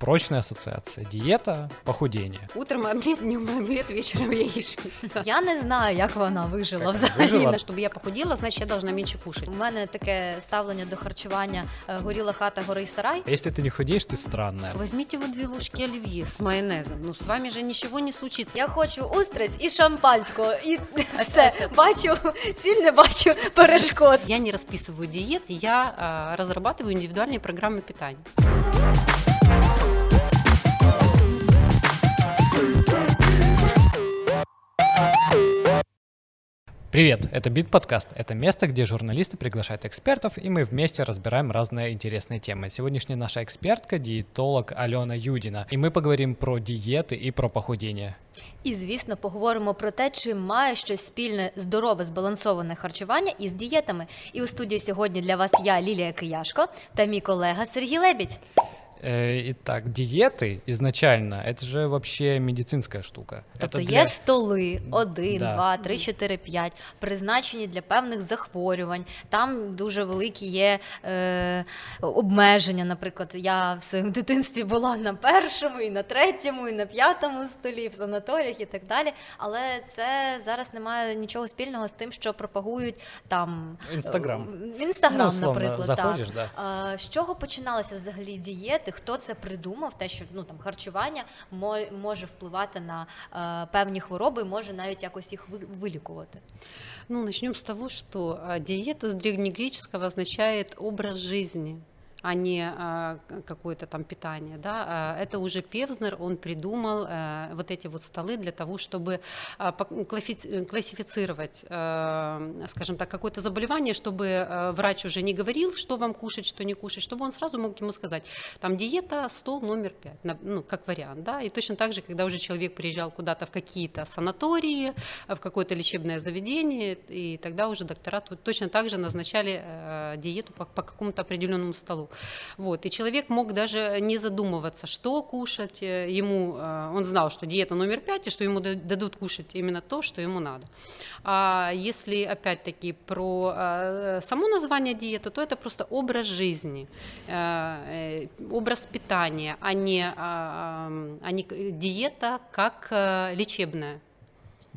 Прочная ассоциация. Диета, похудение. Утром омлет, днем омлет, вечером яичниця. Я не знаю, як вона вижила Як взагалі. вижила? Щоб я похудела, значить я должна менше кушати. У мене таке ставлення до харчування е, горіла хата, горий сарай. А если ты не худеешь, ты странная. Возьмите вот две ложки оливье с майонезом. Ну, с вами же ничего не случится. Я хочу устриць і шампанського, і все. Бачу ціль, не бачу перешкод. Я не расписываю диет, я а, разрабатываю индивидуальные программы Привет, это Бит Подкаст. Это место, где журналисты приглашают экспертов, и мы вместе разбираем разные интересные темы. Сегодняшняя наша экспертка – диетолог Алена Юдина. И мы поговорим про диеты и про похудение. І звісно, поговоримо про те, чи має щось спільне здорове збалансоване харчування із дієтами. І у студії сьогодні для вас я, Лілія Кияшко, та мій колега Сергій Лебідь. Э, Итак, диеты изначально – это же вообще медицинская штука. Тобто это є столи 1, Да. 2, 3, 4, 5, призначені для певних захворювань. Там дуже великі є е, обмеження. Наприклад, я в своєму дитинстві була на першому, і на третьому, і на п'ятому столі, в санаторіях і так далі. Але це зараз не має нічого спільного з тим, що пропагують там Інстаграм. е, Інстаграм, Ну, условно, наприклад. заходиш, так. да. А, З чого починалися взагалі дієти? Хто це придумав? Те, що ну там харчування мо- може впливати на е, певні хвороби, може навіть якось їх ви- вилікувати. Ну, начнем с того, что диета с древнегреческого означает образ жизни а не а, какое-то там питание, да, А, это уже Певзнер, он придумал э, вот эти вот столы для того, чтобы а, классифицировать, э, скажем так, какое-то заболевание, чтобы э, врач уже не говорил, что вам кушать, что не кушать, чтобы он сразу мог ему сказать, там диета, стол номер пять, ну, как вариант, да, и точно так же, когда уже человек приезжал куда-то в какие-то санатории, в какое-то лечебное заведение, и тогда уже доктора точно так же назначали диету по, по какому-то определенному столу. Вот. И человек мог даже не задумываться, что кушать ему. э, Он знал, что диета номер пять, и что ему да- дадут кушать именно то, что ему надо. А если опять-таки про э, само название диеты, то это просто образ жизни, э, образ питания, а не, а, м, а не диета как лечебная.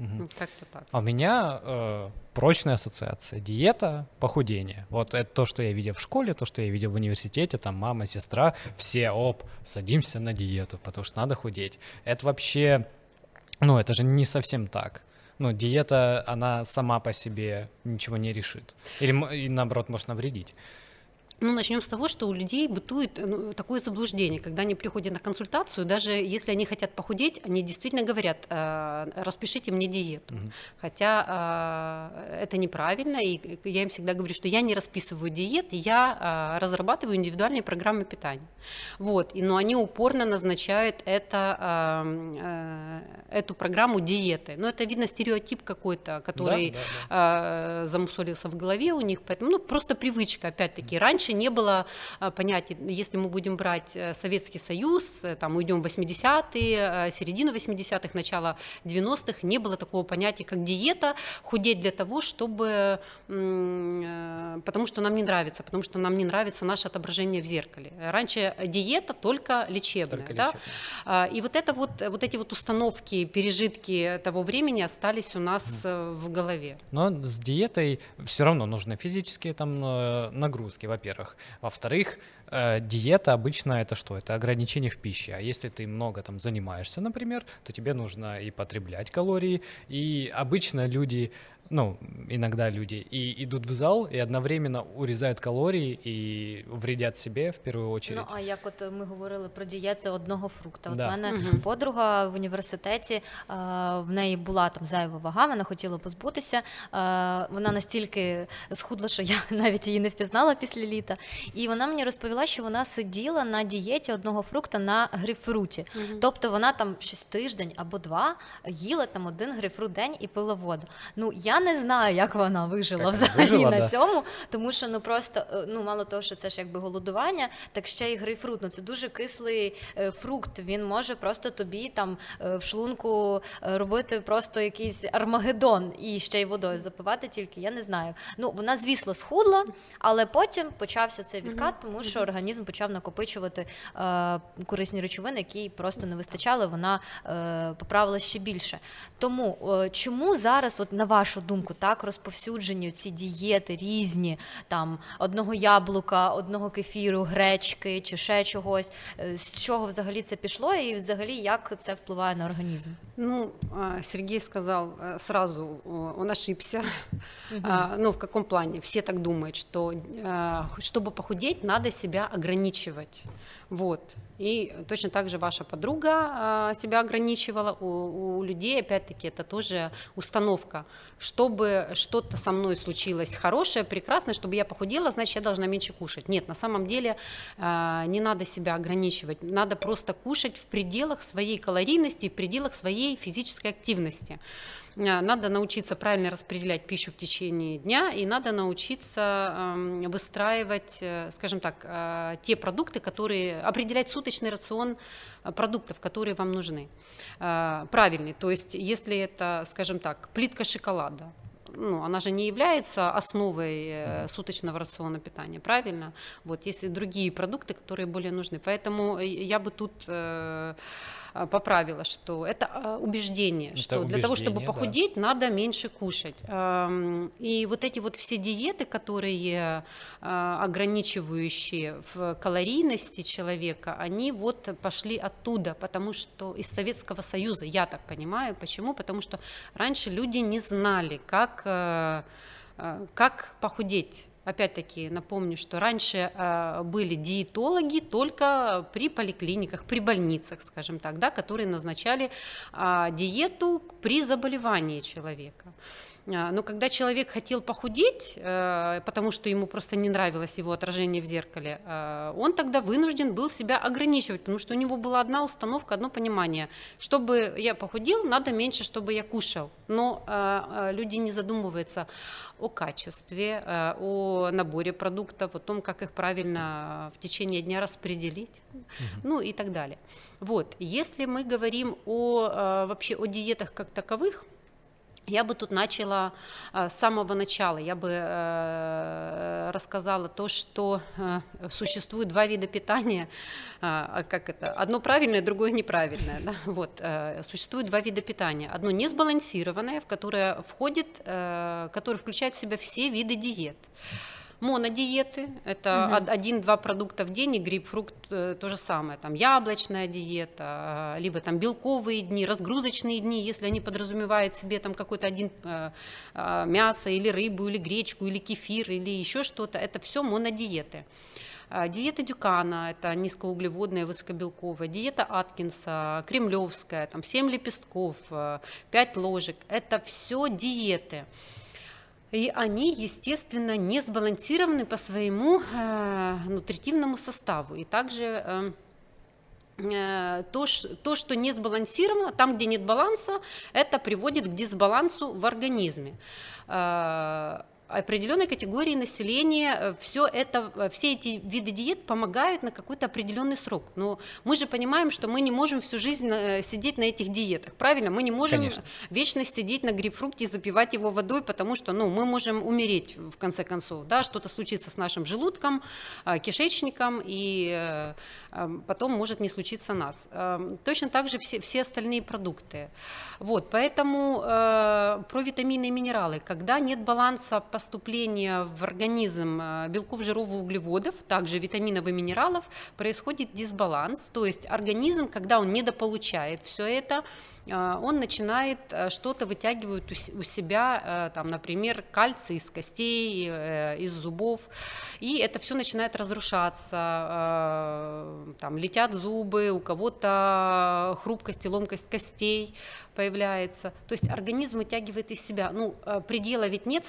Ну, Как-то так. А у меня э, прочная ассоциация. Диета, похудение. Вот это то, что я видел в школе, то, что я видел в университете, там мама, сестра, все, оп, садимся на диету, потому что надо худеть. Это вообще, ну, это же не совсем так. Ну, диета, она сама по себе ничего не решит. Или, и наоборот, может навредить. Ну, начнем с того, что у людей бытует ну, такое заблуждение, когда они приходят на консультацию, даже если они хотят похудеть, они действительно говорят, э, распишите мне диету. Мгм. Хотя э, это неправильно, и я им всегда говорю, что я не расписываю диет, я э, разрабатываю индивидуальные программы питания. Вот, и, но они упорно назначают это, э, э, эту программу диеты. Но это, видно, стереотип какой-то, который Да, да, э, замусолился в голове у них, поэтому ну, просто привычка, опять-таки. Раньше не было э, понятия, если мы будем брать э, Советский Союз, э, там уйдем в 80-е, э, середину 80-х, начало 90-х, не было такого понятия, как диета, худеть для того, чтобы, потому что нам не нравится, потому что нам не нравится наше отображение в зеркале. Раньше диета только лечебная, Только да? лечебная. А, И вот это вот, вот эти вот установки, пережитки того времени остались у нас в голове. Но с диетой все равно нужны физические там нагрузки, во-первых. Во-вторых, э, диета обычно это что? Это ограничение в пище. А если ты много там занимаешься, например, то тебе нужно и потреблять калории. И обычно люди, ну, иногда люди и идут в зал и одновременно урезают калории и вредят себе в первую очередь. Ну а як от ми говорили про дієти одного фрукта. От Да. в мене Мгм. подруга в університеті, е, в неї була там зайва вага, вона хотіла позбутися. Е, Вона настільки схудла, що я навіть її не впізнала після літа. І вона мені розповіла, що вона сиділа на дієті одного фрукта на грейпфруті. Тобто вона там щось тиждень або два їла там один грейпфрут день і пила воду. Ну я не знаю, як вона вижила вона взагалі вижила, на да. цьому, тому що ну просто е, ну мало того, що це ж якби голодування, так ще й грейпфрут. Ну це дуже кислий е, фрукт. Він може просто тобі там е, в шлунку робити просто якийсь армагеддон і ще й водою запивати тільки. Я не знаю. Ну вона, звісно, схудла, але потім почався цей відкат, тому що організм почав накопичувати е, корисні речовини, які просто не вистачали, вона е, поправила ще більше. Тому е, чому зараз, от на вашу думку, так розповсюджені ці дієти різні, там одного яблука, одного кефіру, гречки чи ще чогось, е, з чого взагалі це пішло, і взагалі як це впливає на організм? Ну, а, Сергей сказал э, сразу, он ошибся. А, Ну, в каком плане? Все так думают, что а, чтобы похудеть, надо себя ограничивать. Вот. И точно так же ваша подруга а, себя ограничивала. У, у людей, опять-таки, это тоже установка. Чтобы что-то со мной случилось хорошее, прекрасное, чтобы я похудела, значит, я должна меньше кушать. Нет, на самом деле не надо себя ограничивать. Надо просто кушать в пределах своей калорийности, в пределах своей физической активности. А, надо научиться правильно распределять пищу в течение дня, и надо научиться выстраивать, э, скажем так, э, те продукты, которые определять суточный рацион э, продуктов, которые вам нужны. Правильный, то есть если это, скажем так, плитка шоколада, ну, она же не является основой суточного рациона питания, правильно? Вот, есть другие продукты, которые более нужны. Поэтому я бы тут поправила, что это а, убеждение, это что убеждение, для того, чтобы похудеть, да. надо меньше кушать. И вот эти вот все диеты, которые а, ограничивающие в калорийности человека, они вот пошли оттуда, потому что из Советского Союза, я так понимаю, почему? Потому что раньше люди не знали, как, как похудеть Опять-таки напомню, что раньше э, были диетологи только при поликлиниках, при больницах, скажем так, да, которые назначали э, диету при заболевании человека. А, но когда человек хотел похудеть, э, потому что ему просто не нравилось его отражение в зеркале, э, он тогда вынужден был себя ограничивать, потому что у него была одна установка, одно понимание. Чтобы я похудел, надо меньше, чтобы я кушал. Но э, люди не задумываются о качестве, о наборе продуктов, о том, как их правильно в течение дня распределить, угу. ну и так далее. Вот, если мы говорим о вообще о диетах как таковых, я бы тут начала э, с самого начала. Я бы э, рассказала то, что э, существует два вида питания. А как это? Одно правильное, другое неправильное. Да? Вот. Существует два вида питания. Одно несбалансированное, в которое входит, которое включает в себя все виды диет монодиеты, это угу. один-два продукта в день, и грейпфрукт э, то же самое, там яблочная диета, либо там белковые дни, разгрузочные дни, если они подразумевают себе там какой-то один э, э, мясо или рыбу, или гречку, или кефир, или еще что-то, это все монодиеты. А, диета Дюкана – это низкоуглеводная, высокобелковая. Диета Аткинса, кремлевская, там 7 лепестков, 5 ложек – это все диеты. И они, естественно, не сбалансированы по своему э, нутритивному составу. И также э, э то, то, что не сбалансировано, там, где нет баланса, это приводит к дисбалансу в организме. Э, определенной категории населения э, все это, э, все эти виды диет помогают на какой-то определенный срок. Но мы же понимаем, что мы не можем всю жизнь э, сидеть на этих диетах, правильно? Мы не можем Конечно. вечно сидеть на грейпфрукте и запивать его водой, потому что ну, мы можем умереть в конце концов, да, что-то случится с нашим желудком, кишечником, и потом может не случиться нас. Точно так же все, все остальные продукты. Вот, поэтому про витамины и минералы, когда нет баланса по поступления в организм э, белков, жиров и углеводов, также витаминов и минералов, происходит дисбаланс. То есть организм, когда он недополучает все это, э, он начинает э, что-то вытягивать у себя, там, например, кальций из костей, из зубов, и это все начинает разрушаться, там, летят зубы, у кого-то хрупкость и ломкость костей появляется, то есть организм вытягивает из себя, ну, предела ведь нет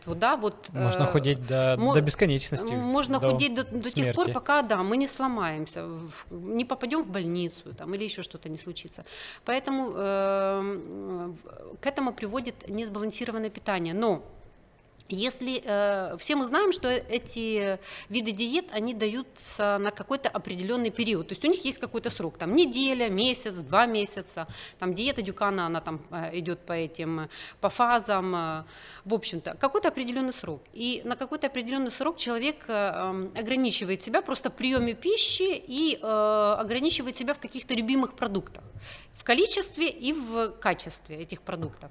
совершенству, да, вот. Можно э, худеть до, мо- до бесконечности. Можно до худеть до, до тех пор, пока, да, мы не сломаемся, не попадем в больницу, там, или еще что-то не случится. Поэтому э, к этому приводит несбалансированное питание, но если э, все мы знаем, что эти виды диет, они даются на какой-то определенный период, то есть у них есть какой-то срок, там неделя, месяц, два месяца, там диета Дюкана, она там э, идет по этим, по фазам, э, в общем-то, какой-то определенный срок. И на какой-то определенный срок человек э, эм, ограничивает себя просто в приеме пищи и э, ограничивает себя в каких-то любимых продуктах, в количестве и в качестве этих продуктов.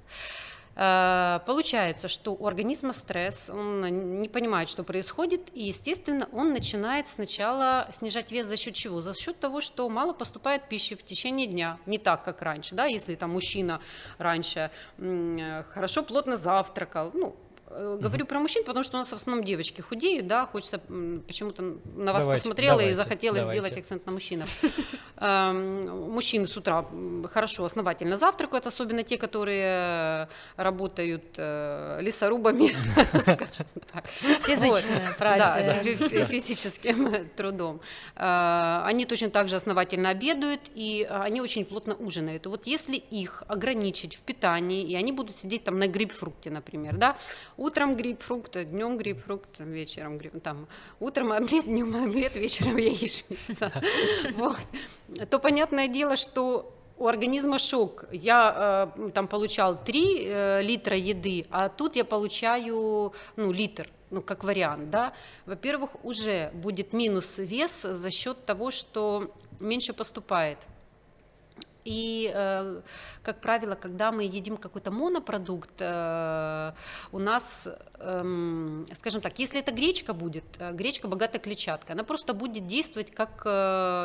Э, получается, что у организма стресс, он не понимает, что происходит, и, естественно, он начинает сначала снижать вес за счет чего? За счет того, что мало поступает пищи в течение дня, не так, как раньше, да, если там мужчина раньше э, хорошо плотно завтракал, ну, Э, говорю про мужчин, потому что у нас в основном девочки худеют, да, хочется почему-то на вас давайте, посмотрела давайте, и захотелось давайте. сделать акцент на мужчинах. Эм, мужчины с утра хорошо, основательно завтракают, особенно те, которые работают э, лесорубами, скажем так. Физичная праздник. Да, физическим трудом. Э, они точно так же основательно обедают, и они очень плотно ужинают. Вот если их ограничить в питании, и они будут сидеть там на грейпфрукте, например, да, Утром грейпфрукт, днем грейпфрукт, вечером грейпфрукт, там, утром омлет, днем омлет, вечером яичница. Вот. То понятное дело, что у организма шок. Я э, там получал 3 э, литра еды, а тут я получаю ну, литр, ну, как вариант, да. Во-первых, уже будет минус вес за счет того, что меньше поступает. И, э, как правило, когда мы едим какой-то монопродукт, э, у нас, эм, скажем так, если это гречка будет, э, гречка богата клетчаткой, она просто будет действовать как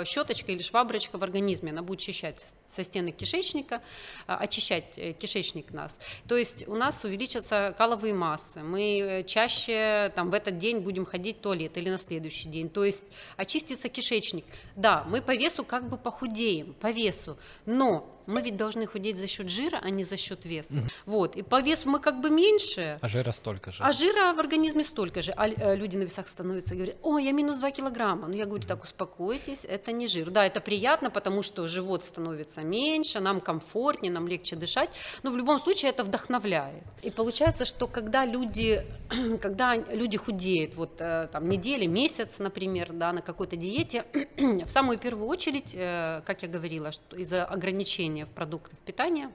щеточка или шваброчка в организме, она будет очищать со стены кишечника, очищать кишечник нас. То есть у нас увеличатся каловые массы, мы чаще там, в этот день будем ходить в туалет или на следующий день, то есть очистится кишечник. Да, мы по весу как бы похудеем, по весу, но мы ведь должны худеть за счет жира, а не за счет веса. Угу. Вот. И по весу мы как бы меньше. А жира столько же. А жира в организме столько же. А э, люди на весах становятся и говорят, о, я минус 2 килограмма. Ну, я говорю, так, успокойтесь, это не жир. Да, это приятно, потому что живот становится меньше, нам комфортнее, нам легче дышать. Но в любом случае это вдохновляет. И получается, что когда люди, когда люди худеют, вот э, там недели, месяц, например, да, на какой-то диете, в самую первую очередь, э, как я говорила, что из-за ограничения в продуктах питания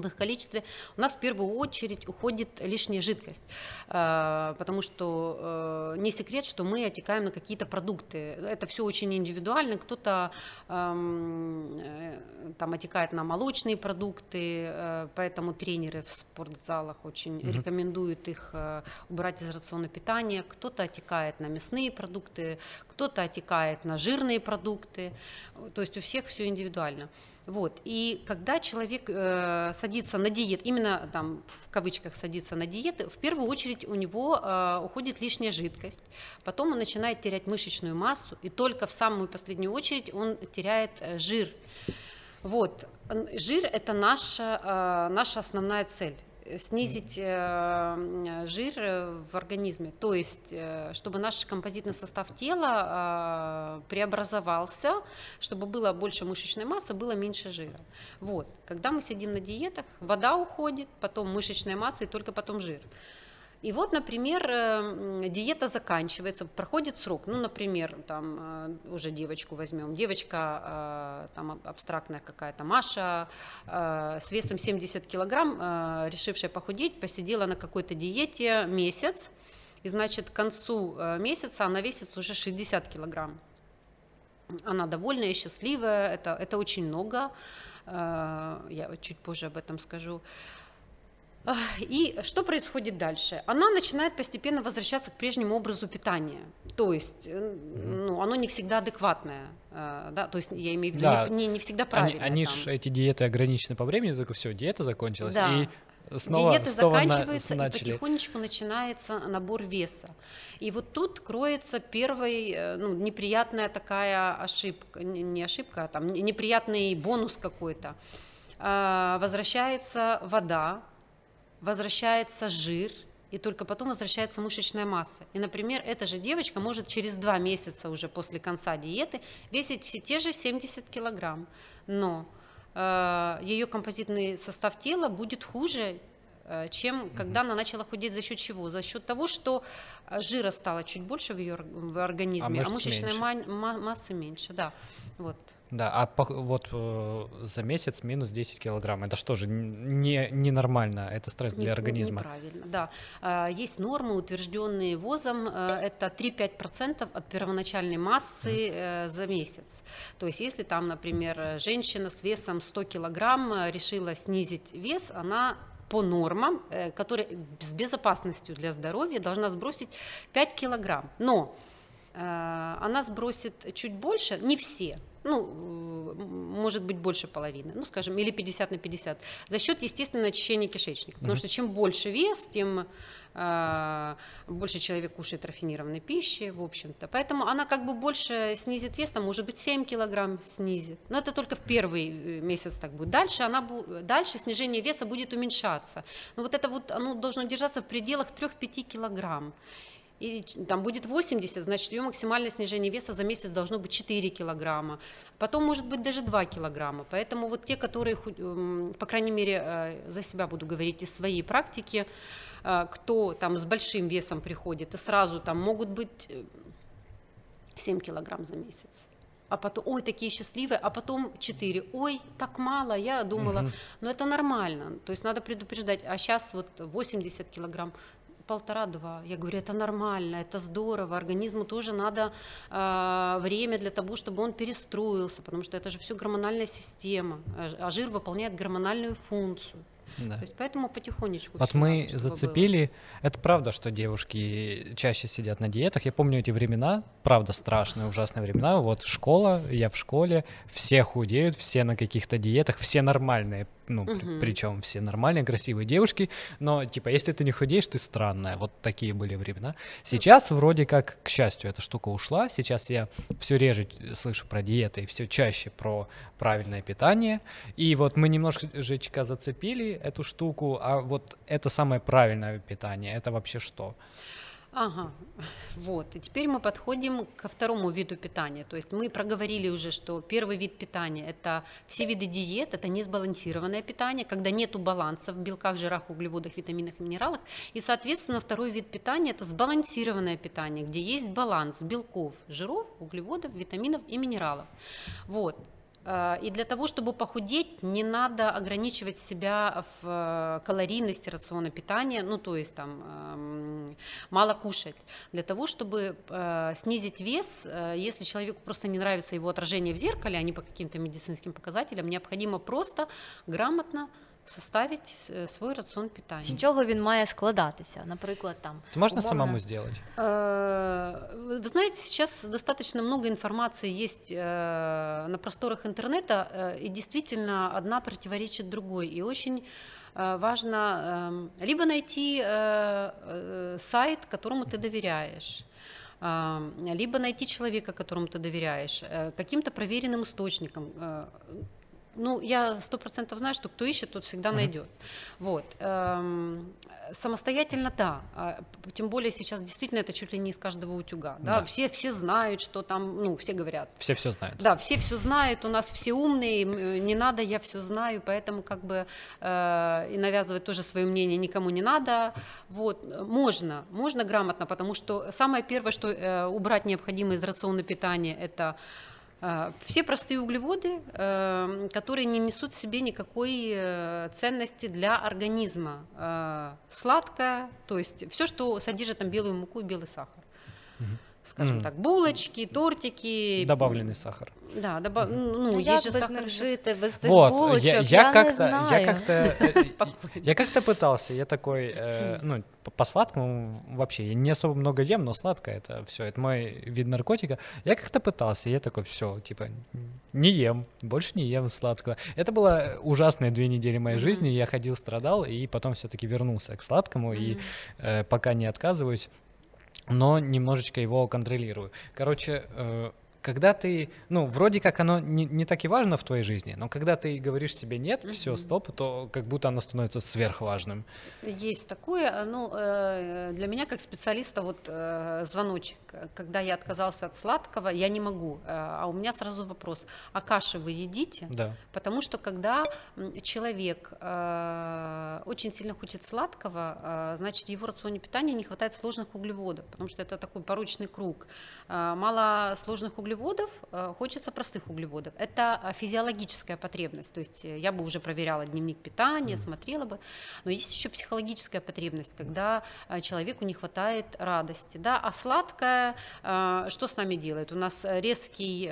в их количестве, у нас в первую очередь уходит лишняя жидкость, э, потому что э, не секрет, что мы отекаем на какие-то продукты. Это все очень индивидуально. Кто-то эм, э, там отекает на молочные продукты, поэтому тренеры в спортзалах очень mm-hmm. рекомендуют их убрать из рациона питания. Кто-то отекает на мясные продукты, кто-то отекает на жирные продукты. То есть у всех все индивидуально. Вот. И когда человек э, садится на диет, именно там в кавычках садится на диеты, в первую очередь у него э, уходит лишняя жидкость, потом он начинает терять мышечную массу, и только в самую последнюю очередь он теряет э, жир. Вот. Жир – это наша, э, наша основная цель снизить э, жир в организме, то есть э, чтобы наш композитный состав тела э, преобразовался, чтобы было больше мышечной массы, было меньше жира. Вот. Когда мы сидим на диетах, вода уходит, потом мышечная масса и только потом жир. И вот, например, э, диета заканчивается, проходит срок, ну, например, там э, уже девочку возьмем, девочка э, там абстрактная какая-то, Маша с весом 70 килограмм, решившая похудеть, посидела на какой-то диете месяц, и, значит, к концу месяца она весит уже 60 килограмм. Она довольная, счастливая, это, это очень много, я чуть позже об этом скажу. И что происходит дальше? Она начинает постепенно возвращаться к прежнему образу питания. То есть, э, ну, оно не всегда адекватное. Э, да, то есть я имею в виду да. не, не всегда правильно. Они, они же эти диеты ограничены по времени, только все, диета закончилась. Да. И снова, Диеты снова заканчиваются, на, и потихонечку начинается набор веса. И вот тут кроется первая э, ну, неприятная такая ошибка, не ошибка, а там неприятный бонус какой-то. Возвращается вода, возвращается жир, и только потом возвращается мышечная масса. И, например, эта же девочка может через два месяца уже после конца диеты весить все те же 70 килограмм, но э, ее композитный состав тела будет хуже, э, чем когда она начала худеть за счет чего? За счет того, что э, жира стало чуть больше в ее в организме, а, а мышечной массы меньше, да, вот. Да, а по, вот э, за месяц минус 10 килограмм, это что же не, ненормально, это стресс для не, организма? Неправильно, да. А, есть нормы, утвержденные ВОЗом, э, это 3-5% от первоначальной массы mm. за месяц. То есть если там, например, женщина с весом 100 килограмм решила снизить вес, она по нормам, которые с безопасностью для здоровья должна сбросить 5 килограмм. Но она сбросит чуть больше, не все, ну, может быть, больше половины, ну, скажем, или 50 на 50, за счет естественного очищения кишечника. Потому mm-hmm. что чем больше вес, тем э, больше человек кушает рафинированной пищи, в общем-то. Поэтому она как бы больше снизит вес, там, может быть, 7 килограмм снизит. Но это только в первый э, месяц так будет. Дальше, она, дальше снижение веса будет уменьшаться. Но вот это вот, оно должно держаться в пределах 3-5 килограмм и там будет 80, значит, ее максимальное снижение веса за месяц должно быть 4 килограмма. Потом может быть даже 2 килограмма. Поэтому вот те, которые, эм, по крайней мере, э, за себя буду говорить из своей практики, э, кто там с большим весом приходит, и сразу там могут быть 7 э, килограмм за месяц а потом, ой, такие счастливые, а потом 4, ой, так мало, я думала, угу. ну это нормально, то есть надо предупреждать, а сейчас вот 80 килограмм, полтора-два. Я говорю, это нормально, это здорово, организму тоже надо э, время для того, чтобы он перестроился, потому что это же все гормональная система, а жир выполняет гормональную функцию. Да. То есть поэтому потихонечку. Вот мы надо, зацепили. Было. Это правда, что девушки чаще сидят на диетах. Я помню эти времена, правда страшные, ужасные времена. Вот школа, я в школе, все худеют, все на каких-то диетах, все нормальные ну, угу. при, причем все нормальные, красивые девушки, но, типа, если ты не худеешь, ты странная, вот такие были времена. Сейчас вроде как, к счастью, эта штука ушла, сейчас я все реже слышу про диеты и все чаще про правильное питание, и вот мы немножечко зацепили эту штуку, а вот это самое правильное питание, это вообще что? Ага, вот. И теперь мы подходим ко второму виду питания. То есть мы проговорили уже, что первый вид питания – это все виды диет, это несбалансированное питание, когда нет баланса в белках, жирах, углеводах, витаминах и минералах. И, соответственно, второй вид питания – это сбалансированное питание, где есть баланс белков, жиров, углеводов, витаминов и минералов. Вот. Э, и для того, чтобы похудеть, не надо ограничивать себя в э, калорийности рациона питания, ну то есть там эм, мало кушать. Для того, чтобы э, снизить вес, если человеку просто не нравится его отражение в зеркале, а не по каким-то медицинским показателям, необходимо просто грамотно составить э, свой рацион питання. З чого він має складатися? Наприклад, там Это можно умовно... самому сделать? Вы знаете, сейчас достаточно много информации есть на просторах интернета, и действительно одна противоречит другой, и очень важно либо найти сайт, которому ты доверяешь, либо найти человека, которому ты доверяешь, каким-то проверенным источником, ну, я сто процентов знаю, что кто ищет, тот всегда найдет. Вот. Эм, самостоятельно, да. А, тем более сейчас действительно это чуть ли не из каждого утюга. Да? Да. Все, все знают, что там, ну, все говорят. Все все знают. Да, все все знают, у нас все умные, э, не надо, я все знаю, поэтому как бы э, и навязывать тоже свое мнение никому не надо. Вот. Можно, можно грамотно, потому что самое первое, что э, убрать необходимо из рациона питания, это все простые углеводы, эм, которые не несут в себе никакой э, ценности для организма. А, сладкое, то есть все, что содержит там белую муку и белый сахар. Угу скажем mm. так, булочки, тортики. Добавленный сахар. Да, добав... ну, ну есть же сахар. жити без вот, булочок? Я, я, я как-то, я как-то, я как-то пытался, я такой, э, ну, по сладкому вообще, я не особо много ем, но сладкое это все, это мой вид наркотика. Я как-то пытался, я такой, все, типа, не ем, больше не ем сладкого. Это было ужасные две недели моей жизни, я ходил, страдал, и потом все-таки вернулся к сладкому, и э, пока не отказываюсь, но немножечко его контролирую. Короче, э, когда ты, ну, вроде как оно не, не так и важно в твоей жизни, но когда ты говоришь себе нет, mm-hmm. все, стоп, то как будто оно становится сверхважным. Есть такое, ну, э, для меня как специалиста вот э, звоночек, когда я отказался от сладкого, я не могу, э, а у меня сразу вопрос, а каши вы едите? Да. Потому что когда человек очень сильно хочет сладкого, значит, в его рационе питания не хватает сложных углеводов, потому что это такой порочный круг. Мало сложных углеводов, углеводов, э, хочется простых углеводов. Это э, физиологическая потребность, то есть э, я бы уже проверяла дневник питания, mm. смотрела бы, но есть еще психологическая потребность, когда человеку не хватает радости, да, а сладкое, что с нами делает? У нас резкий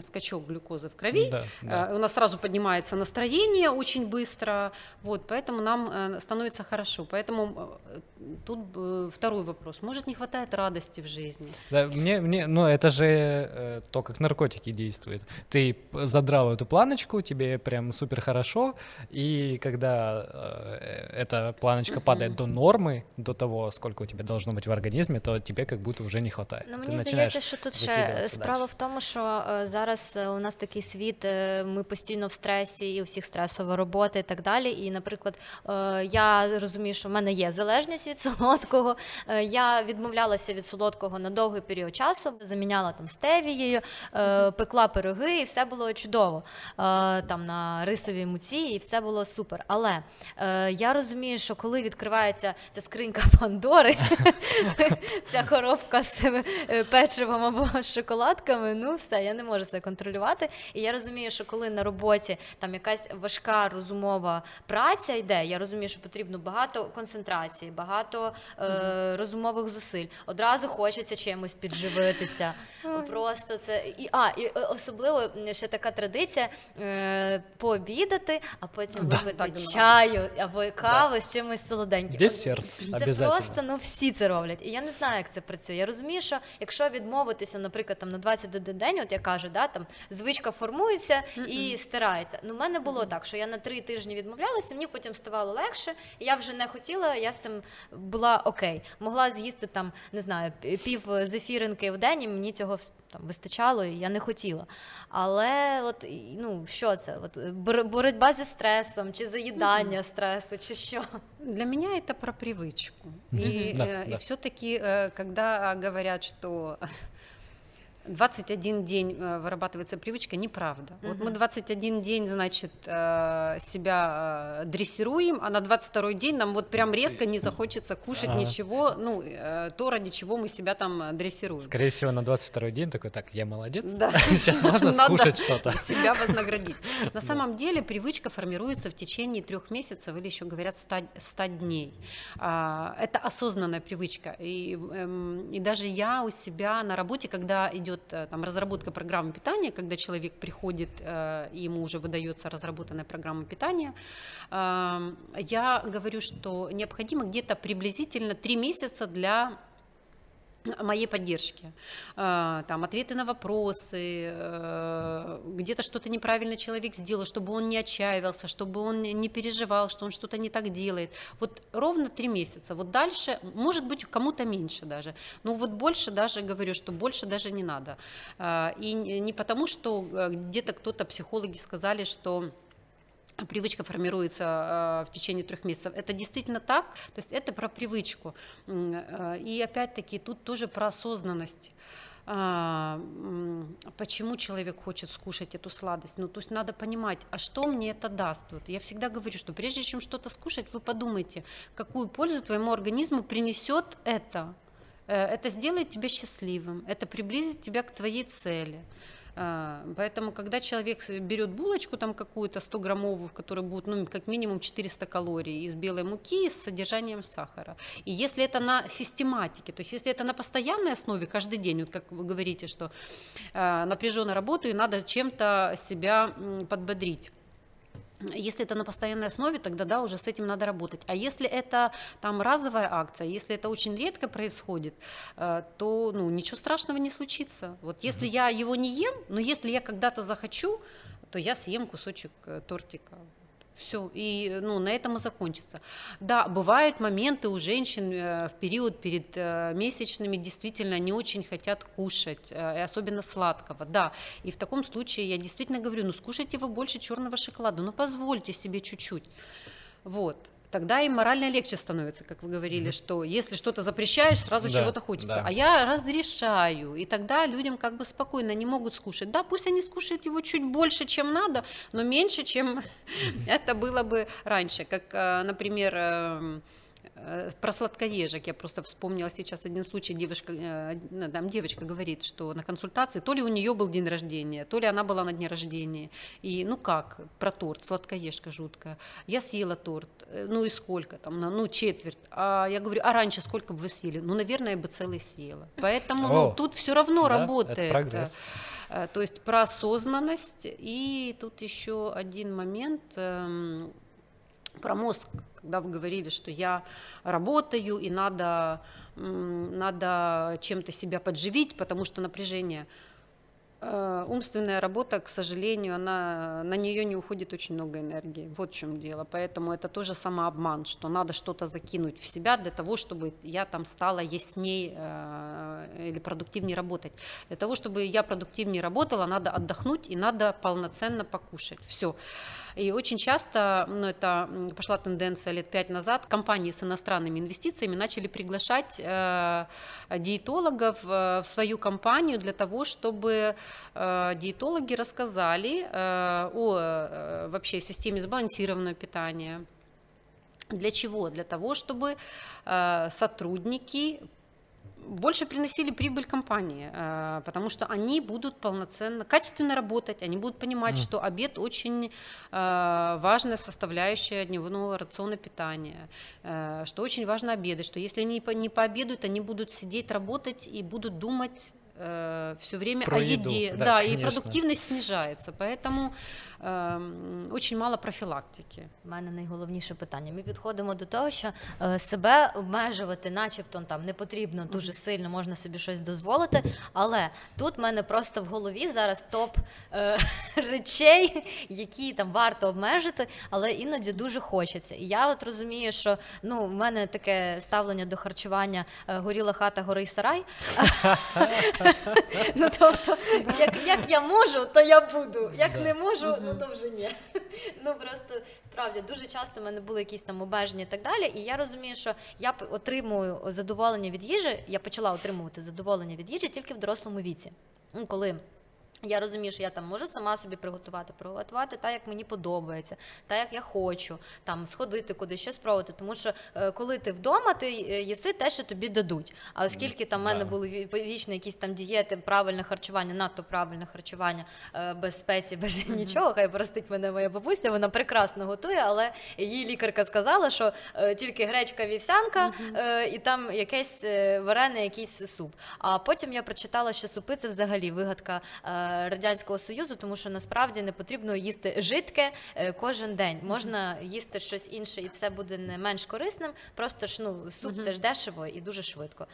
скачок глюкозы в крови, да, да. у нас сразу поднимается настроение очень быстро, вот, поэтому нам становится хорошо, поэтому тут второй вопрос, может не хватает радости в жизни? Да, мне, мне, ну это же э, то, как наркотики действуют. Ты задрал эту планочку, тебе прям супер хорошо, и когда э, эта планочка падает до нормы, до того, сколько у тебя должно быть в організмі, то тебе как будто вже не хватає. Ну, мені здається, що тут ще справа дальше. в тому, що зараз у нас такий світ, ми постійно в стресі, і у всіх стресова робота і так далі. І, наприклад, я розумію, що в мене є залежність від солодкого. Я відмовлялася від солодкого на довгий період часу, заміняла там стевією, е, пекла пироги, і все було чудово. Е, там на рисовій муці, і все було супер. Але е, я розумію, що коли відкривається ця скринька Пандори, ця коробка з печивом або шоколадками, ну все, я не можу це контролювати. І я розумію, що коли на роботі там якась важка розумова праця йде, я розумію, що потрібно багато концентрації, багато е, розумових зусиль. Одразу хочеться чимось підживитися. Просто це і а і е, особливо ще така традиція е, пообідати, а потім да, випити чаю або каву да. з чимось солоденьким. Десерт, Це просто ну всі це роблять. І я не знаю, як це працює. Я розумію, що якщо відмовитися, наприклад, там на 21 день, от я кажу, да, там звичка формується Mm-mm. і стирається. Ну, в мене було так, що я на три тижні відмовлялася, мені потім ставало легше, і я вже не хотіла, я з цим була окей. Могла з'їсти там, не знаю, пів зефіринки в день, і мені цього там вистачало, і я не хотіла. Але от ну що це? От боротьба зі стресом, чи заїдання стресу, чи що? Для меня это про привычку. И, да, э, да. и все-таки, э, когда говорят, что 21 день э, вырабатывается привычка, неправда. Угу. Вот мы 21 день, значит, э, себя э, дрессируем, а на 22 день нам вот прям резко не захочется кушать ага. ничего, ну, то, ради чего мы себя там дрессируем. Скорее всего, на 22 день такой, так, я молодец, да. сейчас можно скушать что-то. себя вознаградить. На самом деле привычка формируется в течение трех месяцев или еще говорят 100, 100 дней. А, это осознанная привычка. И, эм, и даже я у себя на работе, когда идет идет э, там, разработка программы питания, когда человек приходит, э, и ему уже выдается разработанная программа питания, эм, я говорю, что необходимо где-то приблизительно три месяца для моей поддержки. А, там ответы на вопросы, э, где-то что-то неправильно человек сделал, чтобы он не отчаивался, чтобы он не переживал, что он что-то не так делает. Вот ровно три месяца. Вот дальше, может быть, кому-то меньше даже. Но вот больше даже, говорю, что больше даже не надо. А, и не потому, что э, где-то кто-то, психологи сказали, что привычка формируется э, в течение трех месяцев. Это действительно так, то есть это про привычку. Э, и опять-таки тут тоже про осознанность а, почему человек хочет скушать эту сладость. Ну, то есть надо понимать, а что мне это даст. Вот я всегда говорю, что прежде чем что-то скушать, вы подумайте, какую пользу твоему организму принесет это. Э, это сделает тебя счастливым, это приблизит тебя к твоей цели. А, поэтому, когда человек берет булочку там какую-то 100 граммовую, в которой будет ну, как минимум 400 калорий из белой муки с содержанием сахара, и если это на систематике, то есть если это на постоянной основе каждый день, вот как вы говорите, что э, напряженно работаю, надо чем-то себя подбодрить, если это на постоянной основе, тогда да, уже с этим надо работать. А если это там разовая акция, если это очень редко происходит, э, то ну, ничего страшного не случится. Вот если я его не ем, но если я когда-то захочу, то я съем кусочек э, тортика. Все, и ну, на этом и закончится. Да, бывают моменты у женщин э, в период перед э, месячными действительно не очень хотят кушать, э, и особенно сладкого, да. И в таком случае я действительно говорю, ну скушайте вы больше черного шоколада, ну позвольте себе чуть-чуть. Вот тогда и морально легче становится, как вы говорили, mm-hmm. что если что-то запрещаешь, сразу да, чего-то хочется. Да. А я разрешаю, и тогда людям как бы спокойно не могут скушать. Да, пусть они скушают его чуть больше, чем надо, но меньше, чем mm-hmm. это было бы раньше. Как, э, например, эм, про сладкоежек. Я просто вспомнила сейчас один случай, девушка, э, ну, там девочка говорит, что на консультации то ли у нее был день рождения, то ли она была на дне рождения, и ну как, про торт, сладкоежка жуткая, я съела торт, э, ну и сколько там, ну четверть, а я говорю, а раньше сколько бы вы съели? Ну, наверное, я бы целый съела, поэтому ну, тут все равно да, работает. То есть про осознанность, и тут еще один момент, эм, про мозг, когда вы говорили, что я работаю и надо, надо чем-то себя подживить, потому что напряжение. Э, умственная работа, к сожалению, она, на нее не уходит очень много энергии. Вот в чем дело. Поэтому это тоже самообман, что надо что-то закинуть в себя для того, чтобы я там стала ясней э, или продуктивнее работать. Для того, чтобы я продуктивнее работала, надо отдохнуть и надо полноценно покушать. Все. И очень часто, ну, это пошла тенденция лет пять назад, компании с иностранными инвестициями начали приглашать э, диетологов э, в свою компанию для того, чтобы э, диетологи рассказали э, о э, вообще системе сбалансированного питания, для чего? Для того, чтобы э, сотрудники больше приносили прибыль компании, э, потому что они будут полноценно, качественно работать, они будут понимать, mm. что обед очень э, важная составляющая дневного рациона питания, э, что очень важно обедать, что если они не пообедают, они будут сидеть, работать и будут думать все время Про о еде, еду. да, да и продуктивность снижается, поэтому Ем, очень мало профілактики. У мене найголовніше питання. Ми підходимо до того, що е, себе обмежувати, начебто там не потрібно дуже сильно, можна собі щось дозволити. Але тут в мене просто в голові зараз топ е, речей, які там варто обмежити, але іноді дуже хочеться. І я от розумію, що ну в мене таке ставлення до харчування е, горіла хата, горий сарай. Ну тобто, як я можу, то я буду. Як не можу, ну то вже ні. Ну просто справді дуже часто в мене були якісь там обмеження і так далі. І я розумію, що я отримую задоволення від їжі. Я почала отримувати задоволення від їжі тільки в дорослому віці. Ну, коли я розумію, що я там можу сама собі приготувати, приготувати так, як мені подобається, так як я хочу, там сходити куди щось спробувати. Тому що е, коли ти вдома, ти е, їси те, що тобі дадуть. А оскільки там в мене були вічні якісь там дієти, правильне харчування, надто правильне харчування е, без спецій, без нічого, хай простить мене моя бабуся, вона прекрасно готує, але її лікарка сказала, що тільки гречка вівсянка і там якесь варене, якийсь суп. А потім я прочитала, що супи це взагалі вигадка. Радянського Союзу, тому що насправді не потрібно їсти жидке е, кожен день. Можна їсти щось інше, і це буде не менш корисним. Просто ж ну суп це ж дешево і дуже швидко.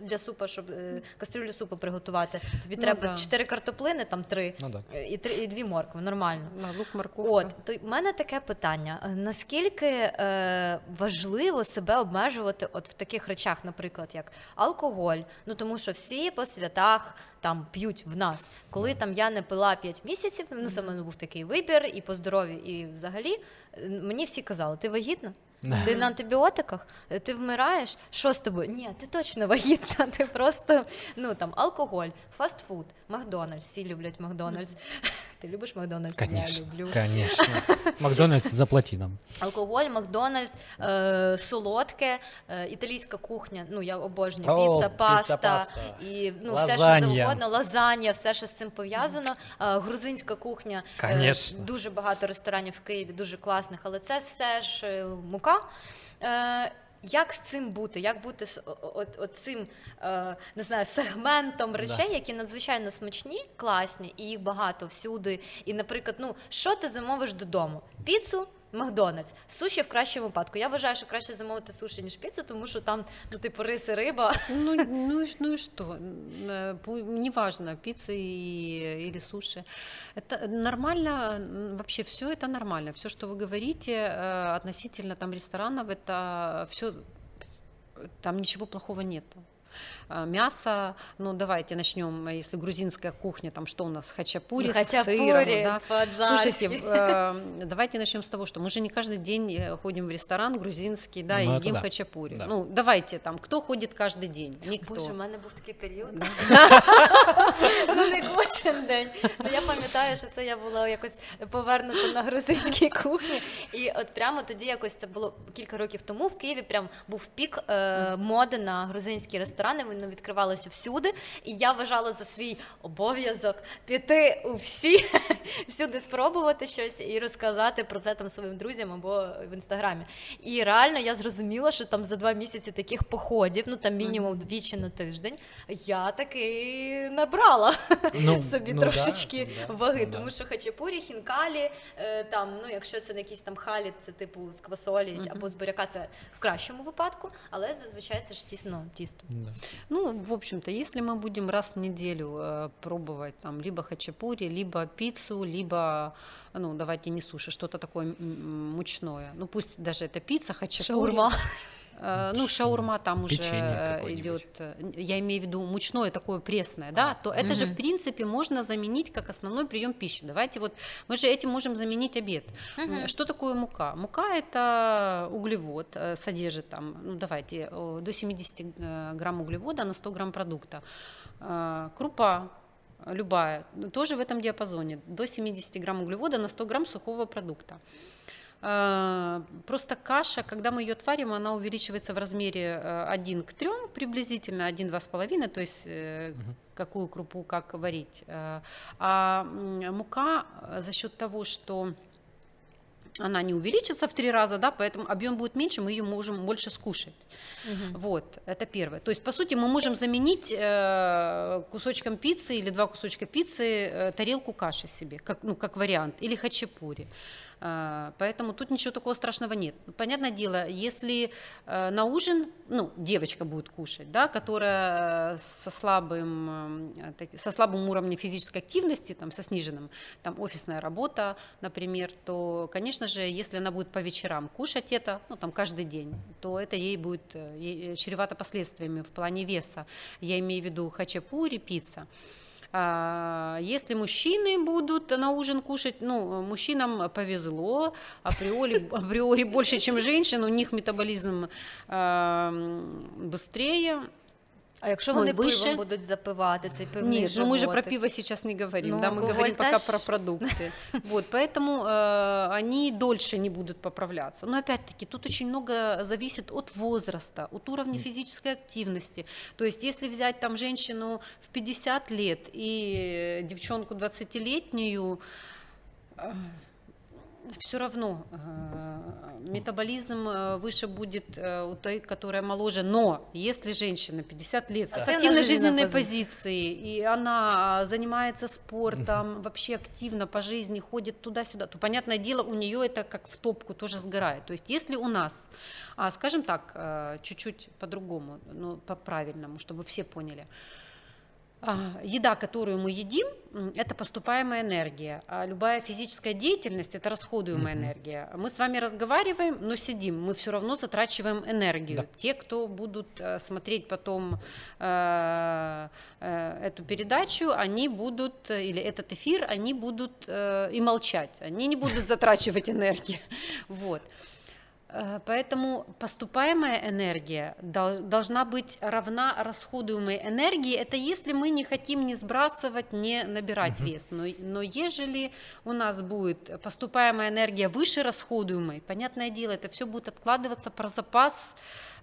Для супа, щоб е, кастрюлю супу приготувати. Тобі ну, треба чотири картоплини, там три ну, да. і три і дві моркви. Нормально. Лук морковка. От то в мене таке питання: наскільки е, важливо себе обмежувати, от в таких речах, наприклад, як алкоголь, ну тому що всі по святах там п'ють в нас. Коли там я не пила 5 місяців, ну це мене був такий вибір, і по здоров'ю, і взагалі мені всі казали, ти вагітна? Ти на антибіотиках, ти вмираєш. Що з тобою? Ні, ти точно вагітна. Ти просто ну там алкоголь, фастфуд, Макдональдс. Всі люблять Макдональдс. Ти любиш Макдональдс? Конечно, Я люблю. Конечно. Макдональдс заплати нам. Алкоголь, Макдональдс, е, солодке, е, італійська кухня. Ну я обожнюю О, піца, паста паста. і ну все, що завгодно, лазанья, все, що з цим пов'язано. Е, грузинська кухня. Е, дуже багато ресторанів в Києві, дуже класних, але це все ж е, мука. Е, як з цим бути? Як бути з цим е, не знаю, сегментом речей, да. які надзвичайно смачні, класні, і їх багато всюди. І, наприклад, ну що ти замовиш додому? Піцу, Макдональдс. Суші в кращому випадку. Я вважаю, що краще замовити суші, ніж піцу, тому що там, ну, типу, риси, риба. Ну, ну, и- ну и что? Э, пу- Неважно, пицца и- или суши. Это нормально, м, вообще все это нормально. Все, что вы говорите э, относительно там ресторанов, это все, там ничего плохого нету. А, Мясо, ну давайте начнем, если грузинская кухня, там что у нас, хачапури, с сыром, Хачапурі, да. по-аджарськи. Слушайте, э, давайте начнем с того, что мы же не каждый день э, ходим в ресторан грузинский, да, Ну, и это едим да. хачапури. Да. Ну, давайте там, кто ходит каждый день? Никто. Боже, у мене був такий період. ну не кожен день. Ну я пам'ятаю, що це я була якось повернута на грузинській кухні. І от прямо тоді якось це було кілька років тому. В Києві прям був пік е, моди на грузинські ресторани. Вони відкривалися всюди. І я вважала за свій обов'язок піти у всі, всюди спробувати щось і розказати про це там своїм друзям або в інстаграмі. І реально я зрозуміла, що там за два місяці таких походів, ну там мінімум двічі на тиждень, я таки набрала Ну, собі ну трошечки да, ваги, ну да. тому що хачапурі, хінкалі, е, там, ну якщо це не якісь там халі, це типу з квасолі або з буряка, це в кращому випадку, але зазвичай це ж тісно тісто. Да. Ну, в общем-то, если мы будем раз в неделю э, пробовать там либо хачапури, либо пиццу, либо, ну, давайте не суши, что-то такое мучное. Ну, пусть даже это пицца, хачапури. Шаурма. Э, ну, шаурма там уже Печенье э, идет, э, я имею в виду мучное такое пресное, да, то это же, в принципе, можно заменить как основной прием пищи. Давайте вот, мы же этим можем заменить обед. М, Что такое мука? Мука – это углевод, содержит там, ну, давайте, до 70 э, грамм углевода на 100 грамм продукта. Крупа, любая, тоже в этом диапазоне, до 70 грамм углевода на 100 грамм сухого продукта. Э, Просто каша, когда мы ее отвариваем, она увеличивается в размере э, 1 к 3 приблизительно, 1-2,5, то есть э, какую крупу как варить. Э, А мука э, за счет того, что она не увеличится в три раза, да, поэтому объем будет меньше, мы ее можем больше скушать. Вот, это первое. То есть, по сути, мы можем заменить э, кусочком пиццы или два кусочка пиццы э, тарелку каши себе, как, ну, как вариант, или хачапури. Э, Поэтому тут ничего такого страшного нет. Понятное дело, если э, на ужин, ну, девочка будет кушать, да, которая э, со слабым, э, со слабым уровнем физической активности, там, со сниженным, там, офисная работа, например, то, конечно же, если она будет по вечерам кушать это, ну, там, каждый день, то это ей будет ей чревато последствиями в плане веса. Я имею в виду хачапури, пицца. А, Если мужчины будут на ужин кушать, ну, мужчинам повезло, априори, априори больше, чем женщин, у них метаболизм быстрее. А якщо Ой, вони вище? пивом будуть запивати цей пивний Нет, ну мы же про животик? пиво сейчас не говорим, Ну, да, мы говорим пока про продукты. Вот, поэтому э, они дольше не будут поправляться. Но опять-таки тут очень много зависит от возраста, от уровня физической активности. То есть если взять там женщину в 50 лет и девчонку 20-летнюю, все равно э, метаболизм э, выше будет э, у той, которая моложе. Но если женщина 50 лет с активной жизненной позицией, и она занимается спортом, вообще активно по жизни ходит туда-сюда, то, понятное дело, у нее это как в топку тоже сгорает. То есть если у нас, а, скажем так, чуть-чуть по-другому, ну, по-правильному, чтобы все поняли, а, Еда, которую мы едим, это поступаемая энергия, а любая физическая деятельность это расходуемая энергия. Мы с вами разговариваем, но сидим, мы все равно затрачиваем энергию. Да. Те, кто будут э, смотреть потом э, э, эту передачу, они будут э, или этот эфир, они будут э, и молчать, они не будут затрачивать энергию. Вот. Э, Поэтому поступаемая энергия дол- должна быть равна расходуемой энергии. Это если мы не хотим не сбрасывать, не набирать вес. Но, но ежели у нас будет поступаемая энергия выше расходуемой, понятное дело, это все будет откладываться про запас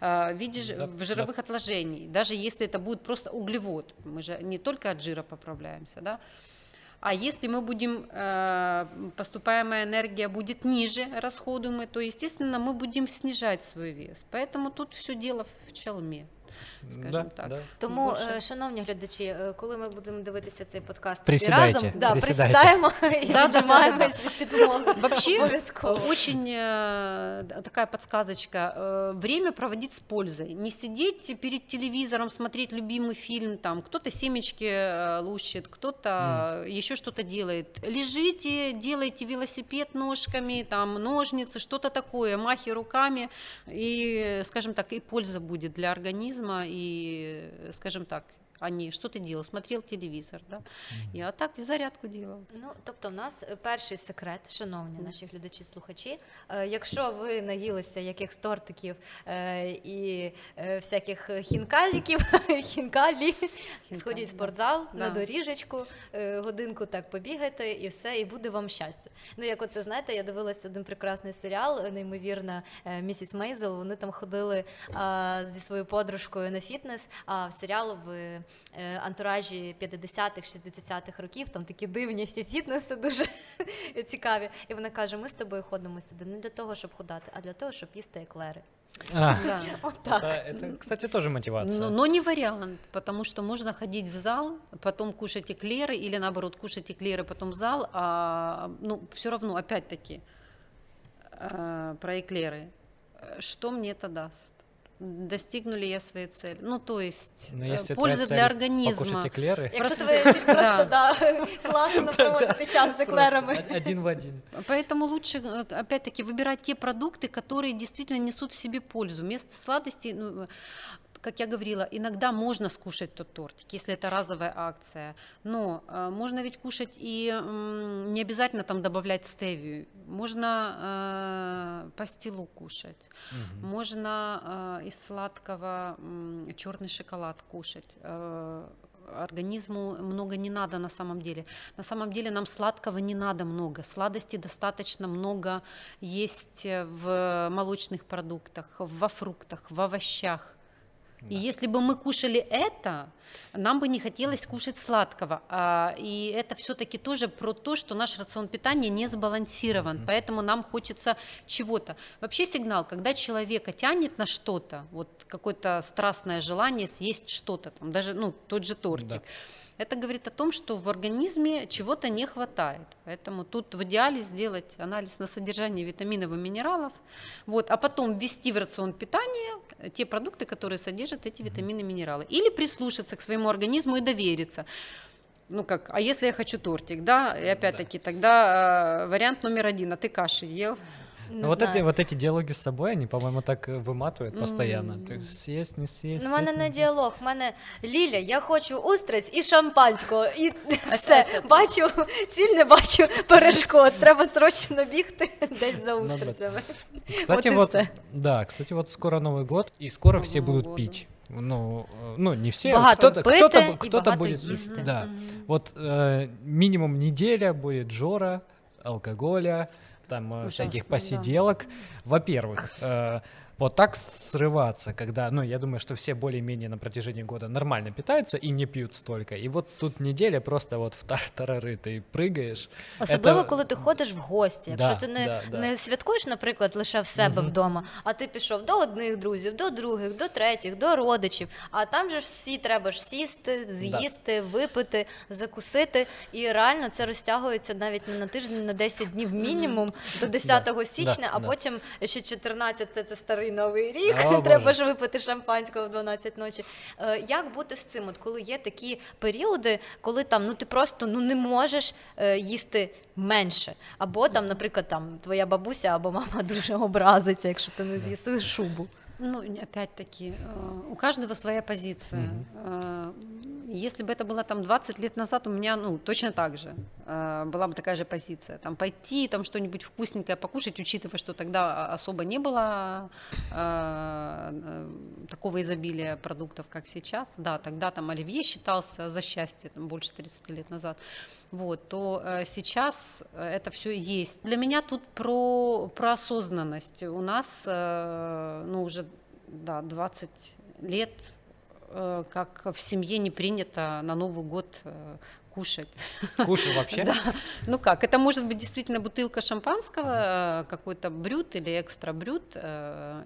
э, в виде ж- Да, в жировых отложений. Даже если это будет просто углевод. Мы же не только от жира поправляемся, да? А если мы будем, э, поступаемая энергия будет ниже расходуемой, то, естественно, мы будем снижать свой вес. Поэтому тут все дело в челме скажем Да, так. да. Тому, Більше. е, шановні глядачі, е, коли ми будемо дивитися цей подкаст всі Присідайте, разом, да, присідайте. присідаємо і Да, да, да, віджимаємось від підлоги. Вообще Обов'язково. очень э, такая подсказочка. Э, Время проводить с пользой. Не сидеть перед телевизором, смотреть любимый фильм, там кто-то семечки э, лущит, кто-то еще что-то делает. Лежите, делайте велосипед ножками, там ножницы, что-то такое, махи руками, и, скажем так, и польза будет для организма, и, скажем так, а не что ты делал, смотрел телевизор, да, и, а так и зарядку делал. Ну, тобто, в нас перший секрет, шановні наші глядачі, слухачі. е, Якщо ви наїлися якихось тортиків е, і е, всяких хінкаліків, хінкалі, сходіть в да. спортзал на доріжечку, годинку так побігайте, і все, і буде вам щастя. Ну, як оце знаєте, я дивилася один прекрасний серіал, неймовірна місіс Мейзел. Вони там ходили а, зі своєю подружкою на фітнес. А в серіал в антуражі 50-х, 60-х років там такі дивні всі фітнеси, дуже цікаві. І вона каже: ми з тобою ходимо сюди не для того, щоб худати, а для того, щоб їсти еклери. А, Да. Отак. это, это, кстати, тоже мотивация. Но, но не вариант, потому что можно ходить в зал, потом кушать эклеры, или наоборот, кушать эклеры, потом в зал, а ну, все равно, опять-таки, э, про эклеры. Э, Что мне это даст? Достигну ли я своей цели? Ну, то есть, Но э, если польза для организма. Покушать эклеры. Якщо Просто- ви просто Да. класно проводити час з еклерами. Один в один. Поэтому лучше, э, опять-таки, выбирать те продукты, которые действительно несут в себе пользу. Вместо сладостей, ну, как я говорила, иногда можно скушать тот тортик, если это разовая акция. Но э, можно ведь кушать и м, не обязательно там добавлять стевию. Можно э, пастилу кушать. Мгм. Можно э, из сладкого черный шоколад кушать. Э, организму много не надо на самом деле. На самом деле нам сладкого не надо много. Сладости достаточно много есть э, в молочных продуктах, во фруктах, в овощах. И если бы мы кушали это, нам бы не хотелось кушать сладкого. А, и это все-таки тоже про то, что наш рацион питания не сбалансирован. Поэтому нам хочется чего-то. Вообще сигнал, когда человека тянет на что-то, вот какое-то страстное желание съесть что-то, там, даже ну, тот же тортик. Да. Это говорит о том, что в организме чего-то не хватает. Поэтому тут в идеале сделать анализ на содержание витаминов и минералов, вот, а потом ввести в рацион питания те продукты, которые содержат эти витамины и минералы. Или прислушаться к своему организму и довериться. Ну как, а если я хочу тортик, да, и опять-таки тогда э, вариант номер один, а ты каши ел? Не Ну, вот, знаю. эти, вот эти диалоги с собой, они, по-моему, так э, выматывают постоянно. М. Ты съесть, не съесть. Ну, в мене съесть, не съесть. діалог, в мене Ліля, я хочу устриць і шампанського. І все. це- Бачу, ціль не бачу перешкод. Треба срочно бігти десь за Ну да. устрицями. Кстати, Вот и вот, всё. да, кстати, вот скоро Новый год, и скоро Новому все будут году. пить. Ну, э, ну, не все. Багато кто-то, пити кто-то, і бу- кто-то багато будет. їсти. Да. Вот э, минимум неделя будет жора, алкоголя, там э, всяких Ужасно, да. посиделок. Во-первых, э, вот так срываться, когда, ну, я думаю, что все более-менее на протяжении года нормально питаются и не пьют столько. И вот тут неделя просто вот в тартарары ты прыгаешь. Особливо, Это- коли ти ходиш в гості. Якщо Да, ти не, да, да. не святкуєш, наприклад, лише в себе Мгм. вдома, а ти пішов до одних друзів, до других, до третіх, до родичів. А там же ж всі треба ж сісти, з'їсти, випити, закусити. І реально це розтягується навіть не на тиждень, на 10 днів мінімум до 10 січня, а да. потім ще 14 це, це старий новий рік. О, треба Боже. ж випити шампанського в 12 ночі. Е, як бути з цим? От коли є такі періоди, коли там ну ти просто ну не можеш е, їсти менше, або там, наприклад, там твоя бабуся або мама дуже образиться, якщо ти не з'їси шубу. Ну, опять-таки, э, у каждого своя позиция. Э, Если бы это было там 20 лет назад, у меня, ну, точно так же э, была бы такая же позиция. Там пойти, там что-нибудь вкусненькое покушать, учитывая, что тогда особо не было такого изобилия продуктов, как сейчас. Да, тогда там оливье считался за счастье, там, больше 30 лет назад. Вот, то э, сейчас э, это все есть. Для меня тут про, про осознанность. У нас, э, ну, уже да, 20 лет, как в семье не принято на Новый год кушать. Кушать вообще? Да. Ну как, это может быть действительно бутылка шампанского, какой-то брют или экстра брют,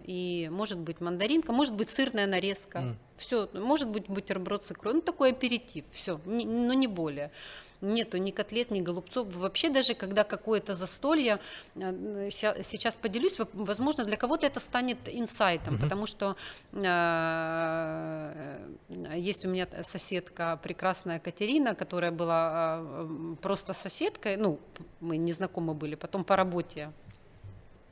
и может быть мандаринка, может быть сырная нарезка. Mm. Все, может быть бутерброд с икрой, ну такой аперитив, все, но не более нету ни котлет, ни голубцов. Вообще даже когда какое-то застолье, э, сейчас поделюсь, возможно, для кого-то это станет инсайтом, угу. потому что э, есть у меня соседка прекрасная Катерина, которая была э, просто соседкой, ну, мы не знакомы были, потом по работе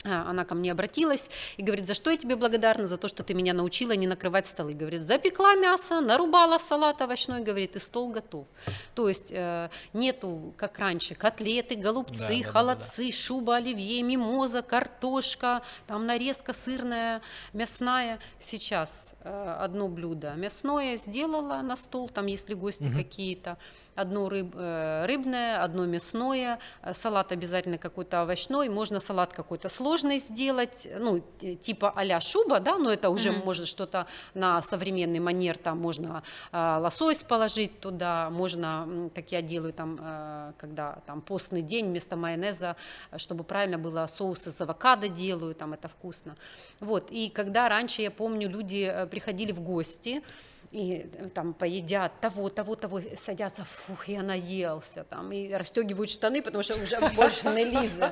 она ко мне обратилась и говорит, за что я тебе благодарна, за то, что ты меня научила не накрывать столы. Говорит, запекла мясо, нарубала салат овощной, говорит, и стол готов. То есть э, нету, как раньше, котлеты, голубцы, да, холодцы, да, да, да. шуба оливье, мимоза, картошка, там нарезка сырная, мясная. Сейчас э, одно блюдо мясное сделала на стол, там если гости угу. какие-то, одно рыб, э, рыбное, одно мясное, салат обязательно какой-то овощной, можно салат какой-то сложный сделать, ну, типа а шуба, да, но это уже mm-hmm. может что-то на современный манер, там можно э, лосось положить туда, можно, как я делаю там, э, когда там постный день вместо майонеза, чтобы правильно было, соус из авокадо делаю, там это вкусно. Вот, и когда раньше, я помню, люди э, приходили в гости, и э, там поедят того, того, того, садятся, фух, я наелся, там, и расстегивают штаны, потому что уже больше не лиза.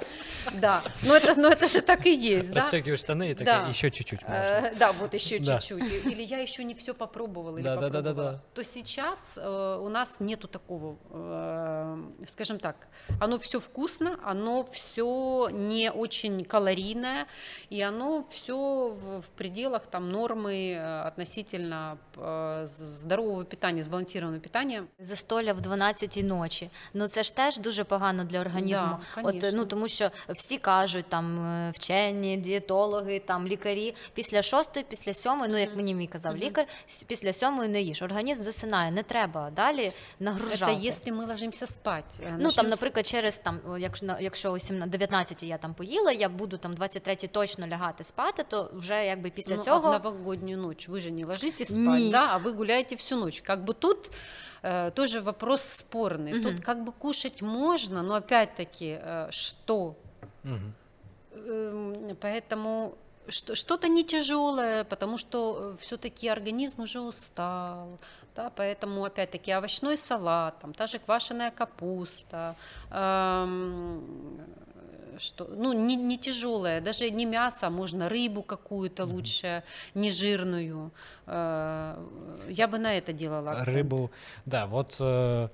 Да, но это, но это же так и есть, да? Расстегивают штаны и так да. еще чуть-чуть можно. Да, вот еще чуть-чуть. Или я еще не все попробовала, или да, попробовала. Да, да, да, да. То сейчас э, у нас нету такого, э, скажем так, оно все вкусно, оно все не очень калорийное, и оно все в, в пределах там нормы э, относительно э, здорового питання, збалансованого питання. Застолля в 12 ночі. Ну це ж теж дуже погано для організму. Да, От ну тому, що всі кажуть, там е, вчені, дієтологи, там лікарі після шостої, після сьомої, ну як мені мій казав лікар, після сьомої не їж. Організм засинає, не треба далі нагружати. Це якщо ми ложимося спати. Е, ну там, наприклад, через там, якщо якщо о 19 я там поїла, я буду там 23 точно лягати спати, то вже якби після ну, цього. А в новогодню ніч ви ж не ложитесь спати, да? Вы гуляете всю ночь. Как бы тут э, тоже вопрос спорный. Угу. Тут как бы кушать можно, но опять-таки э, что? Угу. Э, поэтому что-то не тяжелое, потому что все-таки организм уже устал, да, поэтому опять-таки овощной салат, там та же квашеная капуста, эм, что, ну, не, не тяжелое, даже не мясо, а можно рыбу какую-то mm-hmm. лучше, не жирную. Э, я бы на это делала акцент. Рыбу, да, вот э,